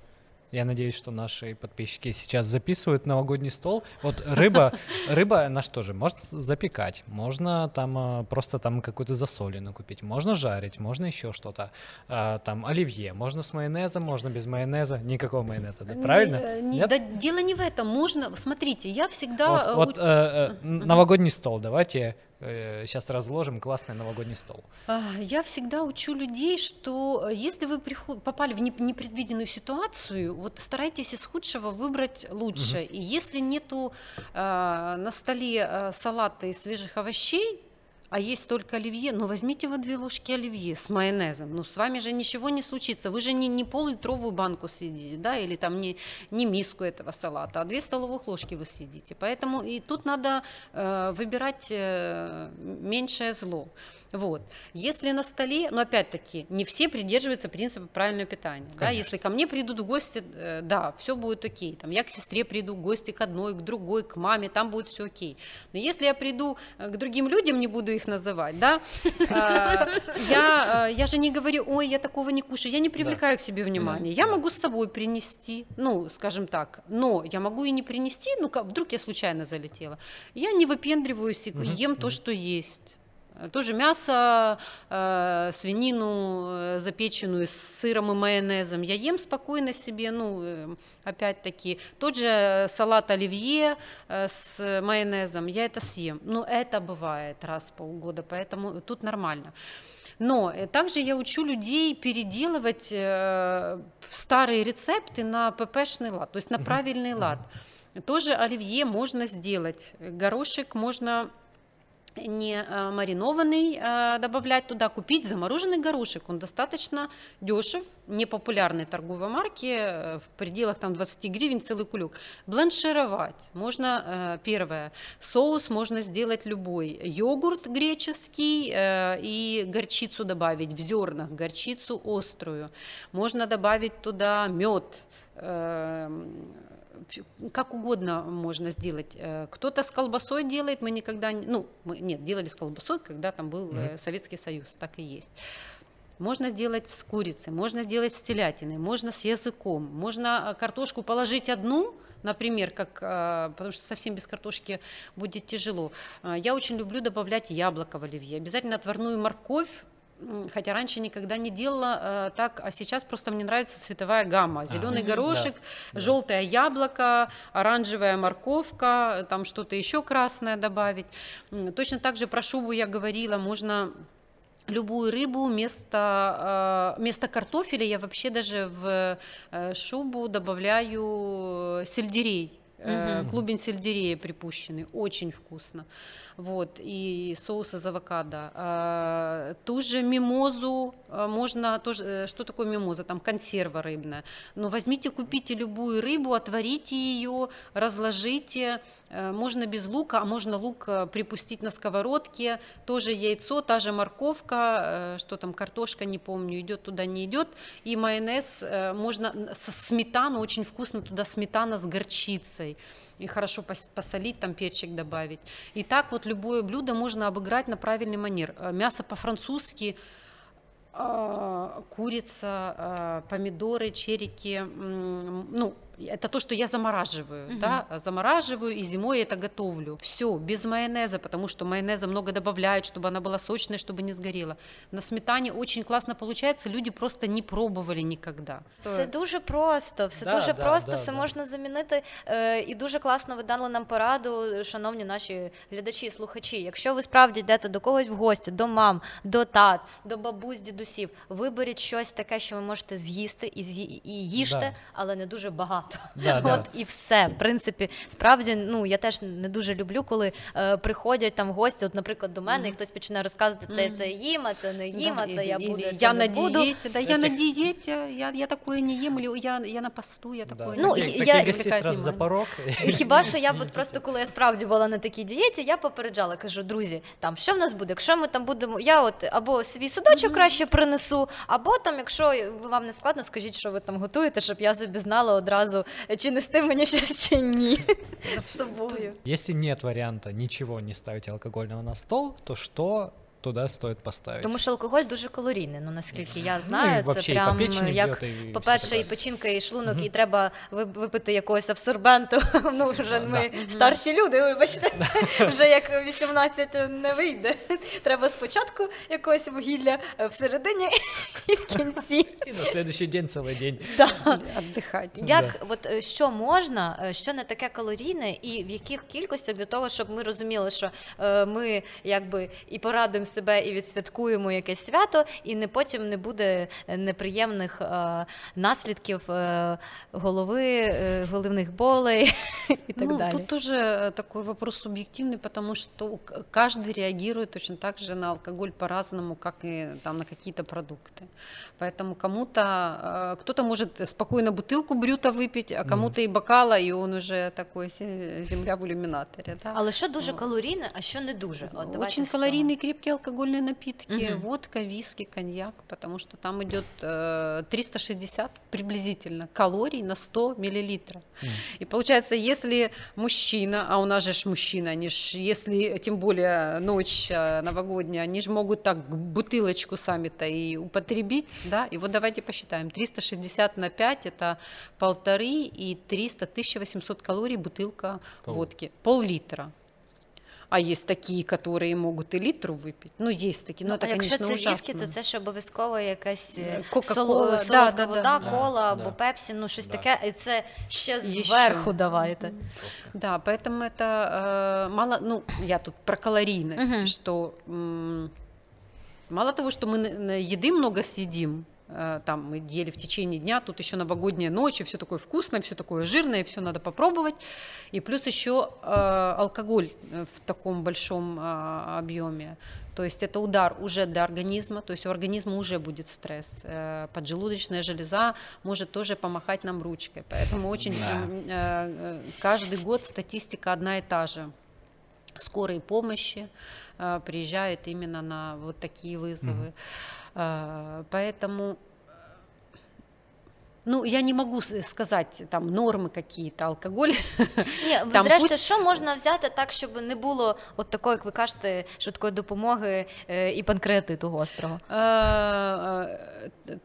я надеюсь, что наши подписчики сейчас записывают новогодний стол. Вот рыба, рыба на что же? Можно запекать, можно там а, просто там какую-то засоленную купить, можно жарить, можно еще что-то. А, там оливье, можно с майонезом, можно без майонеза, никакого майонеза, да? правильно? Не, не, да, дело не в этом. Можно, смотрите, я всегда. Вот, вот э, э, новогодний стол, давайте сейчас э, разложим классный новогодний стол. А, я всегда учу людей, что э, если вы попали в непредвиденную ситуацию, вот старайтесь из худшего выбрать лучше. Угу. И если нету э, на столе э, салата из свежих овощей, а есть только оливье, ну возьмите вот две ложки оливье с майонезом, ну с вами же ничего не случится, вы же не, не пол-литровую банку съедите, да, или там не, не миску этого салата, а две столовых ложки вы съедите, поэтому и тут надо э, выбирать э, меньшее зло. Вот. Если на столе, но опять-таки, не все придерживаются принципа правильного питания. Да? Если ко мне придут гости, э, да, все будет окей. Там, я к сестре приду гости к одной, к другой, к маме, там будет все окей. Но если я приду э, к другим людям, не буду их называть, да, а, я, э, я же не говорю, ой, я такого не кушаю, я не привлекаю к себе внимания. Я могу с собой принести, ну, скажем так, но я могу и не принести, ну, вдруг я случайно залетела. Я не выпендриваюсь и ем то, что есть. Тоже мясо, э, свинину э, запеченную с сыром и майонезом. Я ем спокойно себе, ну, э, опять-таки, тот же салат оливье э, с майонезом, я это съем. Но это бывает раз в полгода, поэтому тут нормально. Но э, также я учу людей переделывать э, старые рецепты на ППшный лад, то есть на правильный лад. Тоже оливье можно сделать, горошек можно не э, маринованный э, добавлять туда, купить замороженный горошек. Он достаточно дешев, непопулярной торговой марки, э, в пределах там 20 гривен целый кулек. Бланшировать можно, первое, соус можно сделать любой. Йогурт греческий и горчицу добавить в зернах, горчицу острую. Можно добавить туда мед, как угодно можно сделать. Э, кто-то с колбасой делает, мы никогда, не, ну, мы, нет, делали с колбасой, когда там был mm-hmm. Советский Союз, так и есть. Можно сделать с курицей, можно сделать с телятиной, можно с языком, можно э, картошку положить одну, например, как, потому что совсем без картошки будет тяжело. Я очень люблю добавлять яблоко в оливье, обязательно отварную морковь, хотя раньше никогда не делала э, так, а сейчас просто мне нравится цветовая гамма. Зеленый а, горошек, да, желтое да. яблоко, оранжевая морковка, там что-то еще красное добавить. Точно так же про шубу я говорила, можно любую рыбу вместо, э, вместо картофеля я вообще даже в э, шубу добавляю сельдерей. Угу. Клубень сельдерея припущенный, очень вкусно вот, и соус из авокадо. А, ту же мимозу а, можно, тоже, э, что такое мимоза, там консерва рыбная. Но возьмите, купите любую рыбу, отварите ее, разложите, э, можно без лука, а можно лук э, припустить на сковородке, тоже яйцо, та же морковка, что там, картошка, не помню, идет туда, не идет, и майонез, можно со сметану, очень вкусно туда сметана с горчицей и хорошо посолить, там перчик добавить. И так вот любое блюдо можно обыграть на правильный манер. Э, мясо по-французски, курица, а, помидоры, черики, ну, это то, что я замораживаю, угу. да, замораживаю и зимой это готовлю. Все, без майонеза, потому что майонеза много добавляют, чтобы она была сочная, чтобы не сгорела. На сметане очень классно получается, люди просто не пробували ніколи. Все дуже просто, все да, дуже да, просто, да, все да. можна замінити. Е, і дуже класно ви дали нам пораду, шановні наші глядачі, слухачі. Якщо ви справді йдете до когось в гості, до мам, до тат, до бабусь, Дідусів, виберіть щось таке, що ви можете з'їсти і, з'ї, і їжте, да. але не дуже багато. Да, От да. і все. В принципі, справді, ну я теж не дуже люблю, коли е, приходять там гості, от, наприклад, до мене, mm-hmm. і хтось починає розказувати, mm-hmm. це їм, а це не їм, а це я буду. Я на дієті, да, я на дієті, я, я такое не їм, я, я на посту, я такое да. ну, я, я, за порог. Хіба що я от просто коли я справді була на такій дієті, я попереджала, кажу, друзі, там що в нас буде? Якщо ми там будемо, я от або свій судочок краще принесу, або там, якщо вам не складно, скажіть, що ви там готуєте, щоб я собі знала одразу чи нести мені щось чи ні. З собою. Если нет варианта ничего не ставить алкогольного на стол, то что туди стоїть поставити. Тому що алкоголь дуже калорійний, ну наскільки я знаю, ну, це прям як, по-перше, і печінка, і шлунок, і треба випити якогось абсорбенту. Ну, вже ми старші люди, вибачте, вже як 18 не вийде. Треба спочатку якогось вугілля всередині і в кінці. І на наступний день цілий день. Віддихати. Як, от е, що можна, е, що не таке калорійне, і в яких кількостях для того, щоб ми розуміли, що е, ми якби і порадимося себе і відсвяткуємо якесь свято, і не потім не буде неприємних е, наслідків е, голови, е, головних болей и так ну, далее. Тут тоже такой вопрос субъективный, потому что каждый реагирует точно так же на алкоголь по-разному, как и там, на какие-то продукты. Поэтому кому-то, кто-то может спокойно бутылку брюта выпить, а кому-то mm. и бокала, и он уже такой земля в иллюминаторе. Да? Але що дуже калорійне, а що не дуже? От, Очень калорийный крепкий алкоголь алкогольные напитки, угу. водка, виски, коньяк, потому что там идет э, 360 приблизительно калорий на 100 миллилитров. Угу. И получается, если мужчина, а у нас же мужчина, они ж, если тем более ночь э, новогодняя, они же могут так бутылочку сами-то и употребить, да, и вот давайте посчитаем, 360 на 5 это полторы и 300, 1800 калорий бутылка Пол. водки, пол-литра. А є такі, які можуть і літру випити. Ну, є такі, ну, ну це, Якщо це віскі, то це ж обов'язково якась е, солодка да, да, вода, да, кола да, або пепсі, ну щось таке, і це ще зверху давайте. Да, поэтому это э, мало, ну, я тут про калорийность, угу. что м- мало того, что мы еды много съедим, Э, там мы ели в течение дня, тут еще новогодняя ночь, и все такое вкусное, все такое жирное, все надо попробовать. И плюс еще э, алкоголь в таком большом э, объеме. То есть это удар уже для организма, то есть у организма уже будет стресс. Э, поджелудочная железа может тоже помахать нам ручкой. Поэтому очень да. Э, каждый год статистика одна и та же. Скорой помощи приезжает именно на вот такие вызовы. Mm. Поэтому ну, я не могу сказати там норми какие-то, алкоголь. Ні, там зрештою, пусть... що можна взяти так, щоб не було от такої, як ви кажете, швидкої допомоги е, і панкреатиту гострого? Е, е,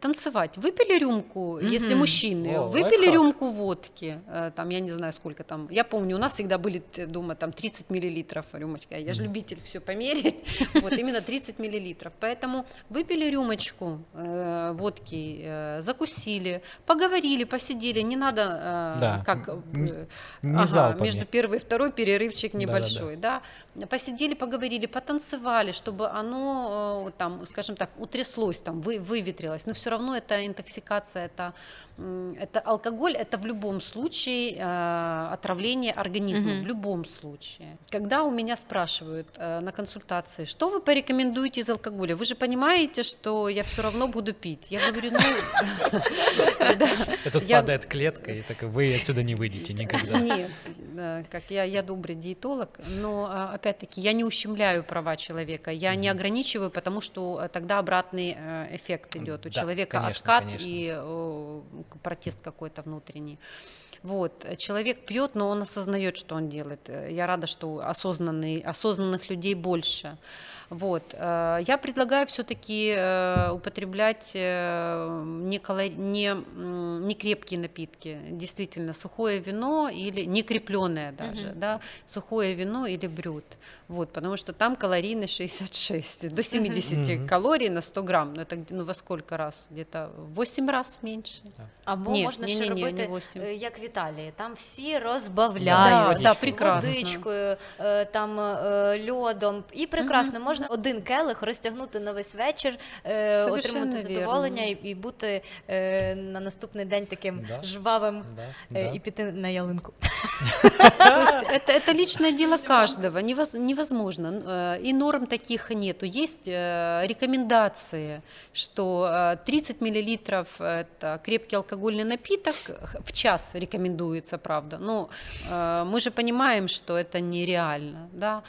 танцевать. Выпили рюмку, mm-hmm. если мужчины, О, выпили лайфхак. рюмку водки, э, там, я не знаю, сколько там, я помню, у нас всегда были дома там 30 миллилитров рюмочка, я же любитель все померить, вот, именно 30 миллилитров, поэтому выпили рюмочку э, водки, э, закусили, поговорили, посидели, не надо э, да. как э, не ага, между первый и второй перерывчик небольшой, да, да, да. посидели, поговорили, потанцевали, чтобы оно э, там, скажем так, утряслось, там вы, выветрилось, но все равно это интоксикация, это это алкоголь, это в любом случае э, отравление организма, mm-hmm. в любом случае. Когда у меня спрашивают э, на консультации, что вы порекомендуете из алкоголя, вы же понимаете, что я все равно буду пить. Я говорю, ну... Тут падает клетка, и так вы отсюда не выйдете никогда. Нет, как я, я добрый диетолог, но а, опять-таки я не ущемляю права человека, я не ограничиваю, потому что тогда обратный э, эффект идет. У человека откат и протест какой-то внутренний. Вот. Человек пьет, но он осознает, что он делает. Я рада, что осознанный, осознанных людей больше. Вот. Э, я предлагаю все-таки э, употреблять э, не, калори... не, не крепкие напитки, действительно, сухое вино или не крепленное даже, uh-huh. да, сухое вино или брют. Вот, потому что там калорийность 66, до 70 uh-huh. калорий на 100 грамм. Ну, это ну, во сколько раз? Где-то 8 раз меньше. Або Ні, можна ні, ще ні, робити, ні, як в Італії, там всі розбавляють да, да, водичкою, там льодом, і прекрасно uh-huh. можна можна один келих розтягнути на весь вечір, е, отримати задоволення і, і бути е, на наступний день таким да. жвавим да. Е, і піти на ялинку. Это, это личное дело каждого, невозможно. Э, и норм таких нету. Есть э, рекомендации, что 30 э, миллилитров это крепкий алкогольный напиток в час рекомендуется, правда. Но мы же понимаем, что это нереально. Да?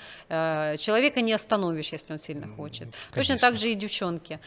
Человека не остановишь, если он сильно хочет. Конечно. Точно так же и девчонки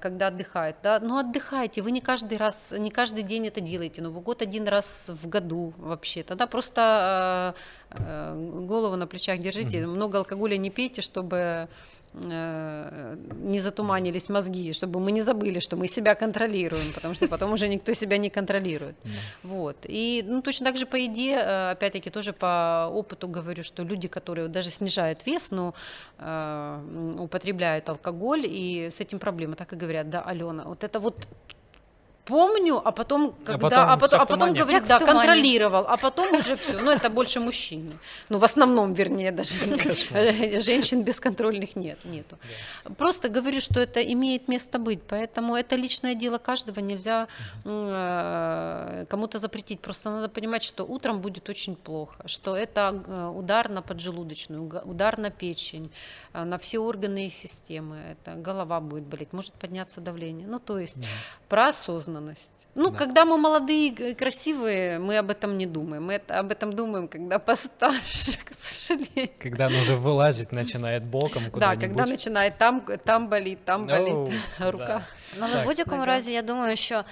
когда отдыхают, да, ну отдыхайте, вы не каждый раз, не каждый день это делаете, Новый год один раз в году вообще, тогда просто э, голову на плечах держите, mm-hmm. много алкоголя не пейте, чтобы Э, не затуманились мозги, чтобы мы не забыли, что мы себя контролируем, потому что потом уже никто себя не контролирует. Вот. И ну, точно так же по еде, э, опять-таки тоже по опыту говорю, что люди, которые даже снижают вес, но э, употребляют алкоголь, и с этим проблема, так и говорят, да, Алена, вот это вот помню, а потом, а когда, а потом, а потом, а потом говорит, да, контролировал, а потом уже все. Ну, это больше мужчины. Ну, в основном, вернее, даже женщин бесконтрольных нет, нету. Просто говорю, что это имеет место быть, поэтому это личное дело каждого, нельзя э, кому-то запретить. Просто надо понимать, что утром будет очень плохо, что это э, удар на поджелудочную, удар на печень, э, на все органы и системы. Это голова будет болеть, может подняться давление. Ну, то есть про осознанность. осознанность. Ну, да. когда мы молодые и красивые, мы об этом не думаем. Мы это, об этом думаем, когда постарше, к сожалению. Когда он уже вылазить начинает боком куда-нибудь. Да, когда починає там, там болить, там болить oh, рука. Да. Ну, в будь-якому так, разі, я думаю, що е,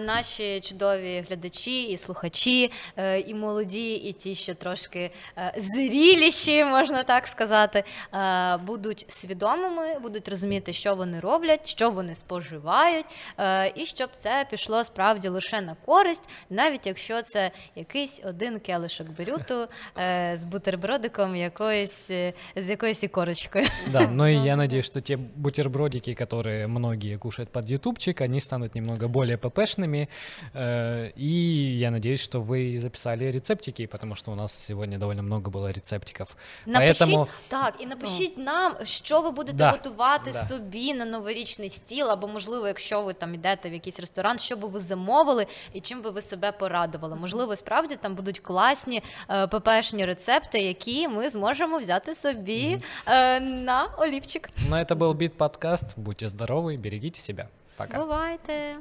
наші чудові глядачі і слухачі, е, і молоді, і ті, що трошки е, зріліші, можна так сказати, е, будуть свідомими, будуть розуміти, що вони роблять, що вони споживають, е, і щоб це все пішло справді лише на користь, навіть якщо це якийсь один келишок берюту е, з бутербродиком якоїсь, е, з якоюсь ікорочкою. Да, но и я надеюсь, что те бутербродики, которые многие кушают под ютубчик, они станут немного более ППшными. Э, И я надеюсь, что вы записали рецептики, потому что у нас сегодня довольно много было рецептиков. Напишіть Поэтому так, і напишіть нам, що ви будете Да, готувати да. собі на новорічний стіл, або можливо, якщо ви там йдете в якийсь ресторан, що би ви замовили і чим би ви себе порадували. Можливо, справді там будуть класні е, ППшні рецепти, які ми зможемо взяти собі е, на олівчик. ну, это был Бит подкаст. Будьте здоровы, берегите себя. Пока. Бувайте!